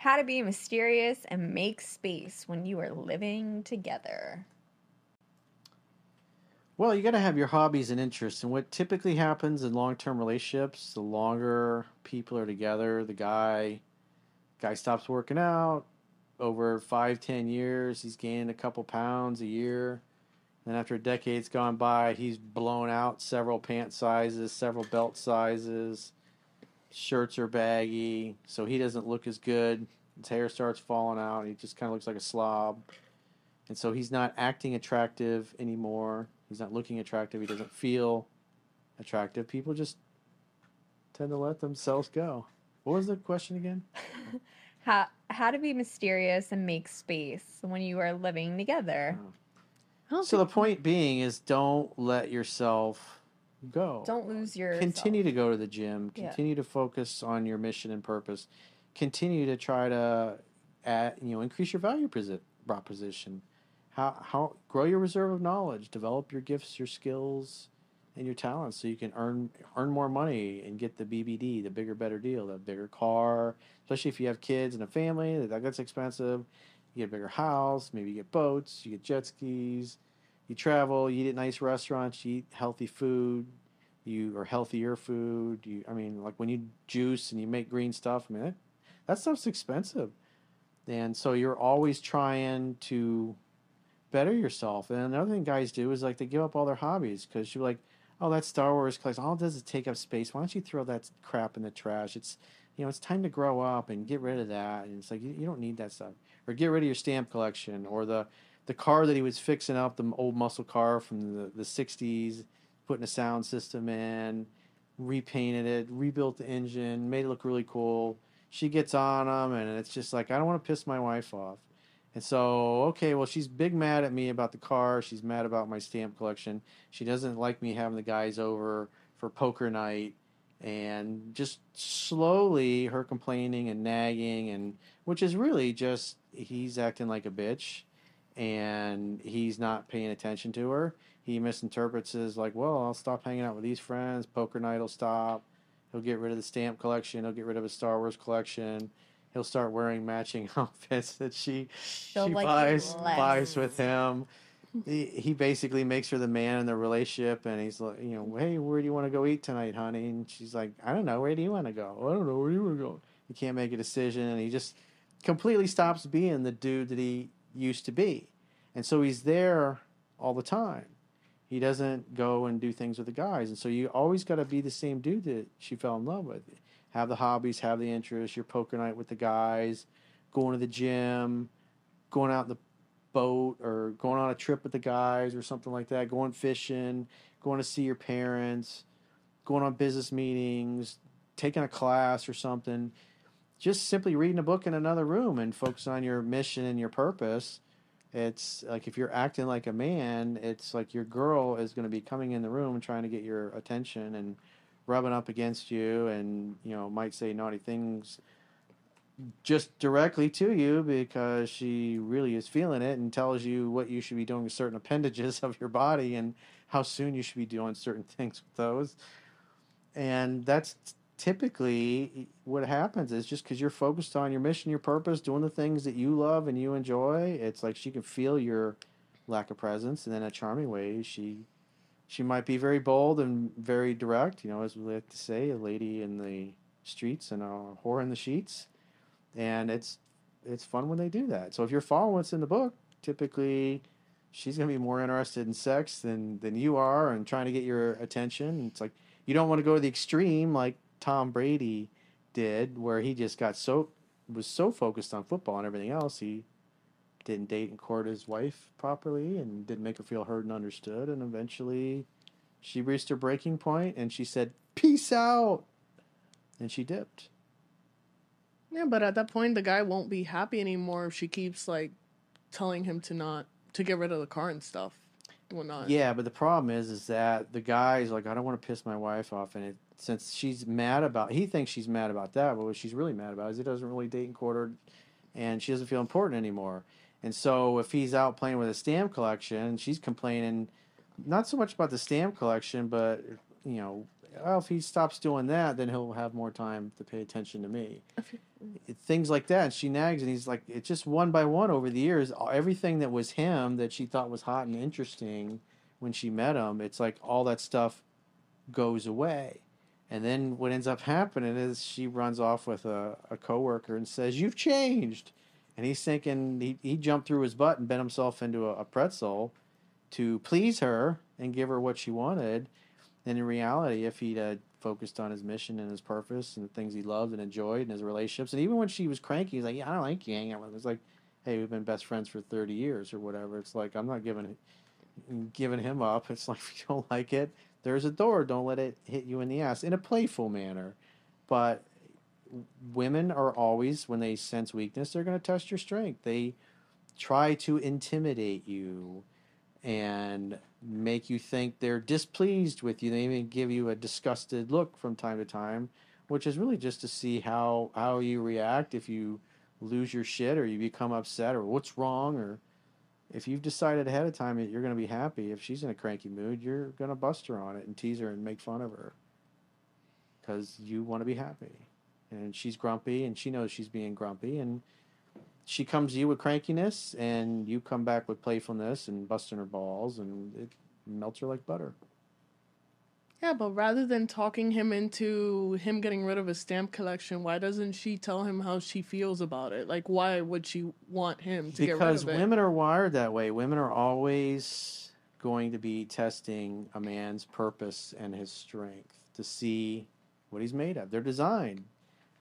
How to be mysterious and make space when you are living together. Well, you got to have your hobbies and interests. And what typically happens in long-term relationships, the longer people are together, the guy guy stops working out. Over five, ten years, he's gaining a couple pounds a year. Then after a decade's gone by, he's blown out several pant sizes, several belt sizes. Shirts are baggy, so he doesn't look as good. His hair starts falling out. He just kind of looks like a slob. And so he's not acting attractive anymore. He's not looking attractive. He doesn't feel attractive. People just tend to let themselves go. What was the question again? how how to be mysterious and make space when you are living together. Oh. So the point being is don't let yourself go. Don't lose your Continue to go to the gym. Yeah. Continue to focus on your mission and purpose. Continue to try to add, you know, increase your value posi- proposition. How how grow your reserve of knowledge, develop your gifts, your skills, and your talents so you can earn earn more money and get the BBD, the bigger better deal, the bigger car, especially if you have kids and a family, that gets expensive. You get a bigger house, maybe you get boats, you get jet skis, you travel, you eat at nice restaurants, you eat healthy food, you or healthier food. You, I mean, like when you juice and you make green stuff, I mean, that, that stuff's expensive, and so you're always trying to better yourself. And another thing guys do is like they give up all their hobbies because you're like, oh, that Star Wars collection, all it does is take up space. Why don't you throw that crap in the trash? It's you know, it's time to grow up and get rid of that. And it's like you, you don't need that stuff, or get rid of your stamp collection, or the the car that he was fixing up, the old muscle car from the, the 60s, putting a sound system in, repainted it, rebuilt the engine, made it look really cool. She gets on him, and it's just like, I don't want to piss my wife off. And so, okay, well, she's big mad at me about the car. She's mad about my stamp collection. She doesn't like me having the guys over for poker night. And just slowly, her complaining and nagging, and which is really just he's acting like a bitch and he's not paying attention to her. He misinterprets as like, well, I'll stop hanging out with these friends. Poker night will stop. He'll get rid of the stamp collection. He'll get rid of his Star Wars collection. He'll start wearing matching outfits that she She'll she like buys less. buys with him. He, he basically makes her the man in the relationship, and he's like, you know, hey, where do you want to go eat tonight, honey? And she's like, I don't know, where do you want to go? I don't know, where do you want to go? He can't make a decision, and he just completely stops being the dude that he used to be. And so he's there all the time. He doesn't go and do things with the guys. And so you always got to be the same dude that she fell in love with. Have the hobbies, have the interests, your poker night with the guys, going to the gym, going out in the boat or going on a trip with the guys or something like that, going fishing, going to see your parents, going on business meetings, taking a class or something. Just simply reading a book in another room and focus on your mission and your purpose it's like if you're acting like a man, it's like your girl is going to be coming in the room trying to get your attention and rubbing up against you and, you know, might say naughty things just directly to you because she really is feeling it and tells you what you should be doing with certain appendages of your body and how soon you should be doing certain things with those. And that's typically what happens is just because you're focused on your mission, your purpose, doing the things that you love and you enjoy, it's like she can feel your lack of presence, and in a charming way, she she might be very bold and very direct. You know, as we like to say, a lady in the streets and a whore in the sheets, and it's it's fun when they do that. So if you're following what's in the book, typically she's gonna be more interested in sex than than you are, and trying to get your attention. It's like you don't want to go to the extreme like Tom Brady did, where he just got so was so focused on football and everything else, he didn't date and court his wife properly and didn't make her feel heard and understood. And eventually, she reached her breaking point and she said, "Peace out," and she dipped. Yeah, but at that point, the guy won't be happy anymore if she keeps like telling him to not to get rid of the car and stuff. Well, not. Yeah, but the problem is, is that the guy's like, I don't want to piss my wife off, and it, since she's mad about, he thinks she's mad about that, but what she's really mad about is he doesn't really date and court her, and she doesn't feel important anymore. And so if he's out playing with a stamp collection, she's complaining, not so much about the stamp collection, but you know, well, if he stops doing that, then he'll have more time to pay attention to me. Mm. Things like that. And she nags, and he's like, it's just one by one over the years. Everything that was him that she thought was hot and interesting when she met him, it's like all that stuff goes away. And then what ends up happening is she runs off with a, a coworker and says, You've changed. And he's thinking he, he jumped through his butt and bent himself into a, a pretzel to please her and give her what she wanted. And in reality, if he'd focused on his mission and his purpose and the things he loved and enjoyed and his relationships, and even when she was cranky, he's like, "Yeah, I don't like you hanging out with." Him. It's like, "Hey, we've been best friends for thirty years or whatever." It's like I'm not giving giving him up. It's like if you don't like it, there's a door. Don't let it hit you in the ass in a playful manner. But women are always when they sense weakness, they're going to test your strength. They try to intimidate you and make you think they're displeased with you. They even give you a disgusted look from time to time, which is really just to see how how you react if you lose your shit or you become upset or what's wrong or if you've decided ahead of time that you're going to be happy if she's in a cranky mood you're going to bust her on it and tease her and make fun of her because you want to be happy and she's grumpy and she knows she's being grumpy and she comes to you with crankiness and you come back with playfulness and busting her balls and it melts her like butter. Yeah, but rather than talking him into him getting rid of his stamp collection, why doesn't she tell him how she feels about it? Like, why would she want him to because get rid of it? women are wired that way. Women are always going to be testing a man's purpose and his strength to see what he's made of. They're designed.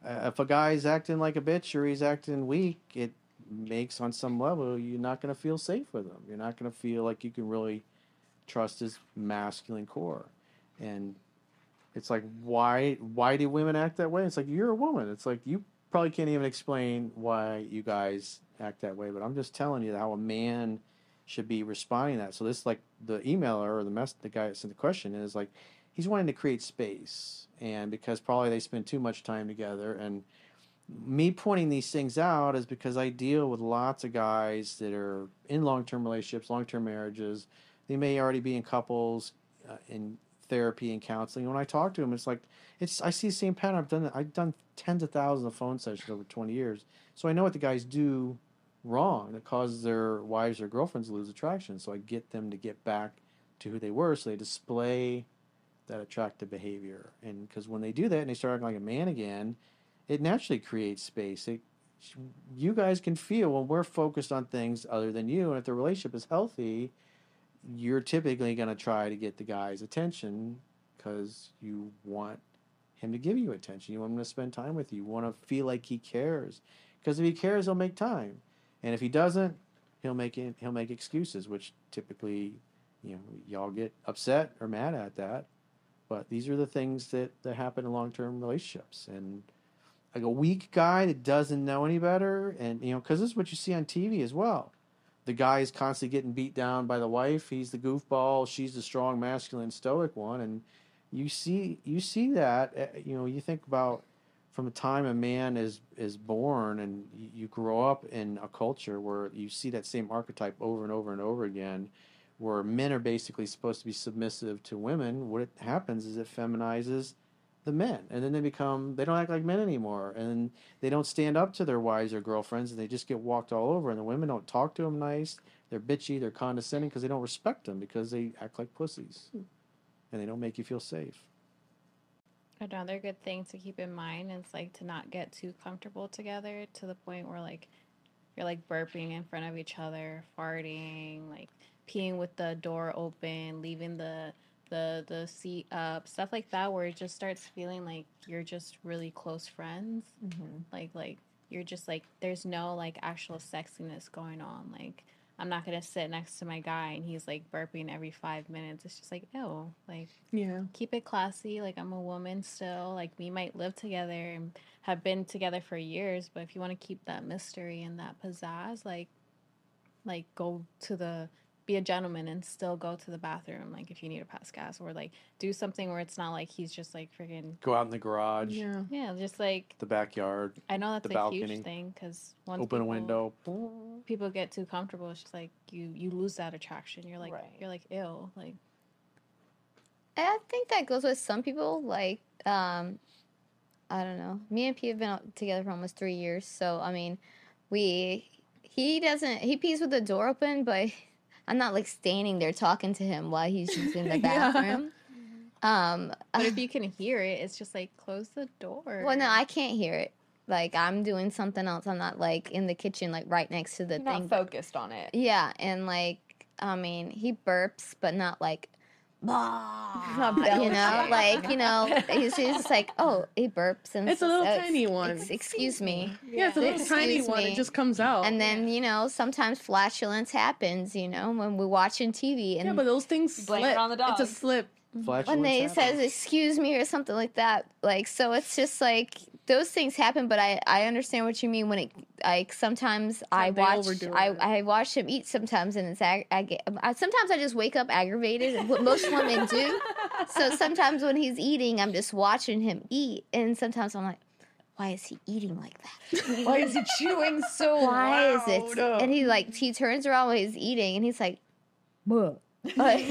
Uh, if a guy's acting like a bitch or he's acting weak, it makes on some level you're not going to feel safe with him. You're not going to feel like you can really trust his masculine core. And it's like why why do women act that way? It's like you're a woman. It's like you probably can't even explain why you guys act that way, but I'm just telling you how a man should be responding to that. So this like the emailer or the mess the guy that sent the question is like he's wanting to create space and because probably they spend too much time together and me pointing these things out is because I deal with lots of guys that are in long-term relationships, long-term marriages. They may already be in couples, uh, in therapy and counseling. When I talk to them, it's like it's I see the same pattern. I've done I've done tens of thousands of phone sessions over twenty years, so I know what the guys do wrong that causes their wives or girlfriends to lose attraction. So I get them to get back to who they were, so they display that attractive behavior. And because when they do that and they start acting like a man again, it naturally creates space. It, you guys can feel when we're focused on things other than you, and if the relationship is healthy, you're typically going to try to get the guy's attention because you want him to give you attention. You want him to spend time with you. You want to feel like he cares. Because if he cares, he'll make time, and if he doesn't, he'll make. He'll make excuses, which typically, you know, y'all get upset or mad at that. But these are the things that that happen in long term relationships, and like a weak guy that doesn't know any better, and you know, because this is what you see on TV as well the guy is constantly getting beat down by the wife. He's the goofball. She's the strong, masculine, stoic one, and you see you see that. eh, You know, you think about from the time a man is is born, and you- you grow up in a culture where you see that same archetype over and over and over again, where men are basically supposed to be submissive to women. What happens is it feminizes the men and then they become they don't act like men anymore and they don't stand up to their wives or girlfriends and they just get walked all over and the women don't talk to them nice they're bitchy they're condescending because they don't respect them because they act like pussies hmm. and they don't make you feel safe. Another good thing to keep in mind is like to not get too comfortable together to the point where like you're like burping in front of each other, farting, like peeing with the door open, leaving the the the seat up, stuff like that where it just starts feeling like you're just really close friends. Mm-hmm. Like like you're just like there's no like actual sexiness going on. Like I'm not gonna sit next to my guy and he's like burping every five minutes. It's just like, oh like Yeah. keep it classy. Like I'm a woman still. Like we might live together and have been together for years, but if you want to keep that mystery and that pizzazz, like like go to the be a gentleman and still go to the bathroom like if you need to pass gas or like do something where it's not like he's just like freaking Go out in the garage, Yeah. yeah just like the backyard, i know that's The a balcony. huge thing because once open a window. people get too comfortable it's just like you you lose that attraction you're like Right. you're like ill like I think that goes with some people. Like, um, I don't know. Me and P have been together for almost three years, so I mean, we he doesn't he pees with the door open, but I'm not like standing there talking to him while he's just in the Yeah. bathroom. Um, but if you can hear it it's just like close the door well, no, I can't hear it. Like I'm doing something else. I'm not like in the kitchen, like right next to the You're thing. not focused on it. Yeah, and like I mean, he burps, but not like. Not you know, like you know, he's, he's just like, oh, he burps, and It's a little so tiny one. ex- excuse me, Yeah, it's a little tiny Excuse one. It just comes out. and then you know, sometimes flatulence happens. You know, when we're watching TV, and yeah, but those things blame it slip. on the It's a slip. Flatulence when they happens. says excuse me or something like that, like so, it's just like those things happen. But I I understand what you mean when it like sometimes I watch I. I watch him eat sometimes, and it's ag- I get I, sometimes I just wake up aggravated, and what most women do. So sometimes when he's eating, I'm just watching him eat, and sometimes I'm like, why is he eating like that? Why is he chewing so Why is it? loud? Oh. And he like he turns around while he's eating, and he's like, what? Like,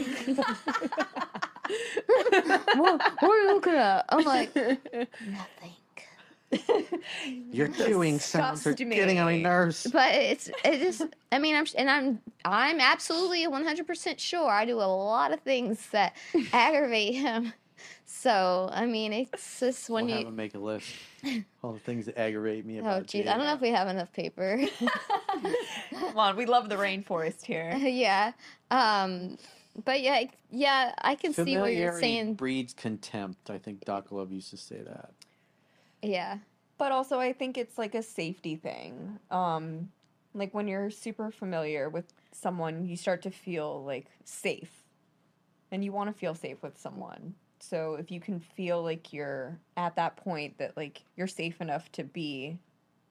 what, what are you looking at? I'm like, nothing. Your chewing sounds are Disgust getting on my nerves. But it's it just I mean I'm and I'm I'm absolutely 100% sure I do a lot of things that aggravate him. So I mean it's just when we'll have you him make a list. All the things that aggravate me oh about jeez Jade. I don't know if we have enough paper. Come on, we love the rainforest here. yeah. Um. But yeah, yeah, I can see what you're Familiarity saying. breeds contempt. I think Doc Love used to say that. Yeah. But also, I think it's like a safety thing. Um, like when you're super familiar with someone, you start to feel like safe, and you want to feel safe with someone. So if you can feel like you're at that point that like you're safe enough to be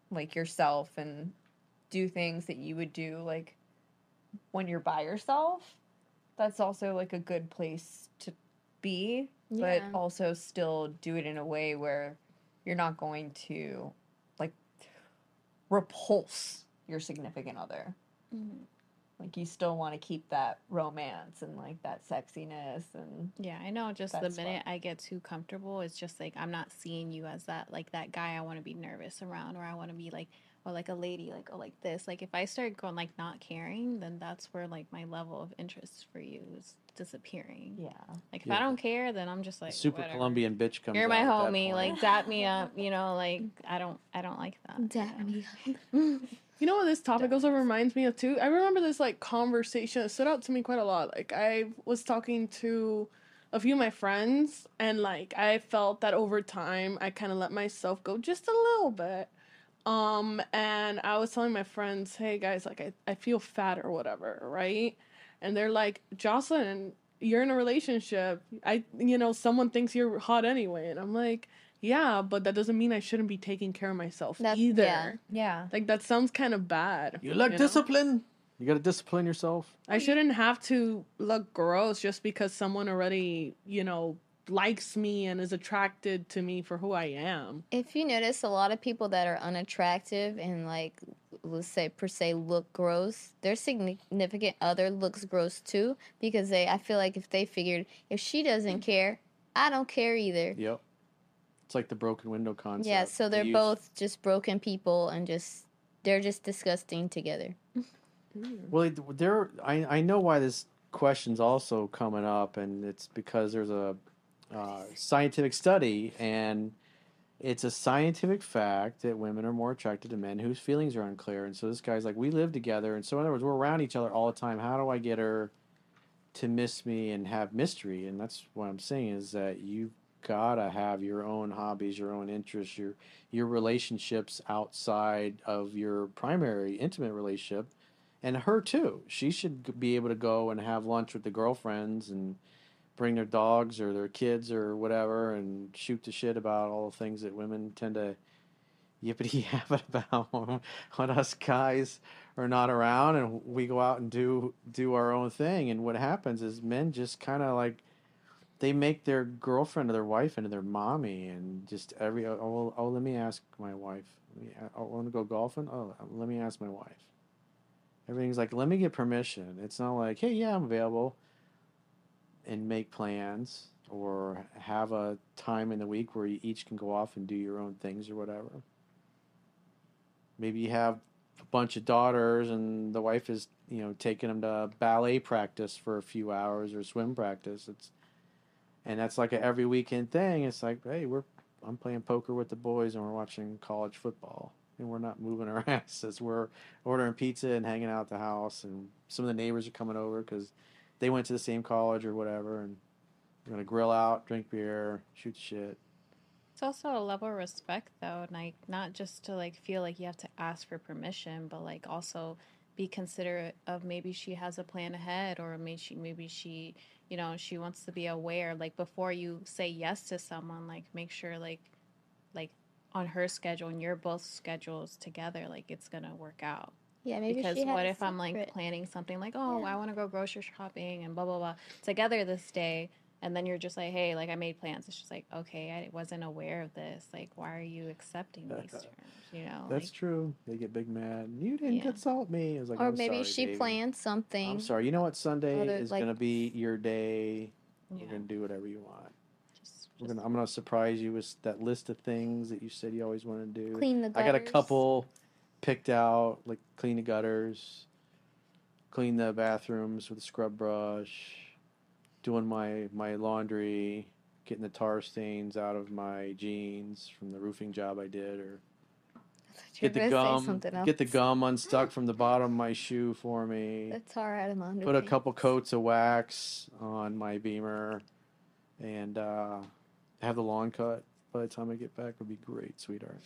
like yourself and do things that you would do like when you're by yourself, that's also like a good place to be, but also still do it in a way where you're not going to like repulse your significant other. Mhm. Like you still want to keep that romance and like that sexiness and Yeah, I know. Just the minute I get too comfortable, it's just like I'm not seeing you as that like that guy I want to be nervous around, or I want to be like, or like a lady, like oh like this. Like if I start going like not caring, then that's where like my level of interest for you is disappearing. yeah. Like if Yeah. I don't care, then I'm just like Super whatever. Colombian bitch comes You're my out at that homie. Like dap me up. You know, like I don't I don't like that. Dap me up. You know what this topic also reminds me of too? I remember this like conversation that stood out to me quite a lot. Like I was talking to a few of my friends and like I felt that over time I kind of let myself go just a little bit. Um and I was telling my friends, "Hey guys, like I I feel fat or whatever, right?" And they're like, "Jocelyne, you're in a relationship. I you know, someone thinks you're hot anyway." And I'm like, "Yeah, but that doesn't mean I shouldn't be taking care of myself That- either." yeah. Yeah. Like that sounds kind of bad. you lack know? discipline. You got to discipline yourself. I shouldn't have to look gross just because someone already, you know, likes me and is attracted to me for who I am. If you notice, a lot of people that are unattractive and like, let's say per se, look gross, their significant other looks gross too because they. I feel like if they figured if she doesn't care, I don't care either. Yep. It's like the broken window concept. Yeah, so They they're use- both just broken people and just they're just disgusting together. Mm. Well, there. I I know why this question's also coming up, and it's because there's a uh, scientific study, and it's a scientific fact that women are more attracted to men whose feelings are unclear. And so this guy's like, we live together, and so in other words, we're around each other all the time. How do I get her to miss me and have mystery? And that's what I'm saying is that you gotta have your own hobbies, your own interests, your your relationships outside of your primary intimate relationship and her too. She should be able to go and have lunch with the girlfriends and bring their dogs or their kids or whatever and shoot the shit about all the things that women tend to yippity yapping about when us guys are not around and we go out and do do our own thing. And what happens is men just kind of like they make their girlfriend or their wife into their mommy and just every oh, oh, oh let me ask my wife. Me- I want to go golfing? Oh let me ask my wife. Everything's like let me get permission. It's not like hey yeah i'm available and make plans or have a time in the week where you each can go off and do your own things or whatever. Maybe you have a bunch of daughters and the wife is you know taking them to ballet practice for a few hours or swim practice. It's and that's like a every weekend thing. It's like hey we're i'm playing poker with the boys and we're watching college football and we're not moving our asses. We're ordering pizza and hanging out at the house and some of the neighbors are coming over because they went to the same college or whatever and we're gonna grill out drink beer shoot shit It's also a level of respect, though, and like not just to like feel like you have to ask for permission, but like also be considerate of maybe she has a plan ahead, or maybe she maybe she you know she wants to be aware. Like before you say yes to someone, like make sure like like on her schedule and your both schedules together, like it's gonna work out. Yeah, maybe because she what a if I'm like planning something like, oh, Yeah. I want to go grocery shopping and blah blah blah together this day, and then you're just like, hey, like I made plans. It's just like, okay, I wasn't aware of this. Like, why are you accepting these terms? You know, that's like, true they get big mad you didn't Yeah. consult me I was like or "I'm maybe sorry, she baby. planned something. I'm sorry. You know what? Sunday Other, is like- gonna be your day. yeah, We're gonna do whatever you want. We're gonna. I'm gonna surprise you with that list of things that you said you always want to do. Clean the I got a couple picked out, like clean the gutters, clean the bathrooms with a scrub brush, doing my my laundry, getting the tar stains out of my jeans from the roofing job I did, or get the gum, get the gum unstuck from the bottom of my shoe for me. That's all right, I'm on put a couple coats of wax on my beamer and uh, have the lawn cut by the time I get back would be great, sweetheart.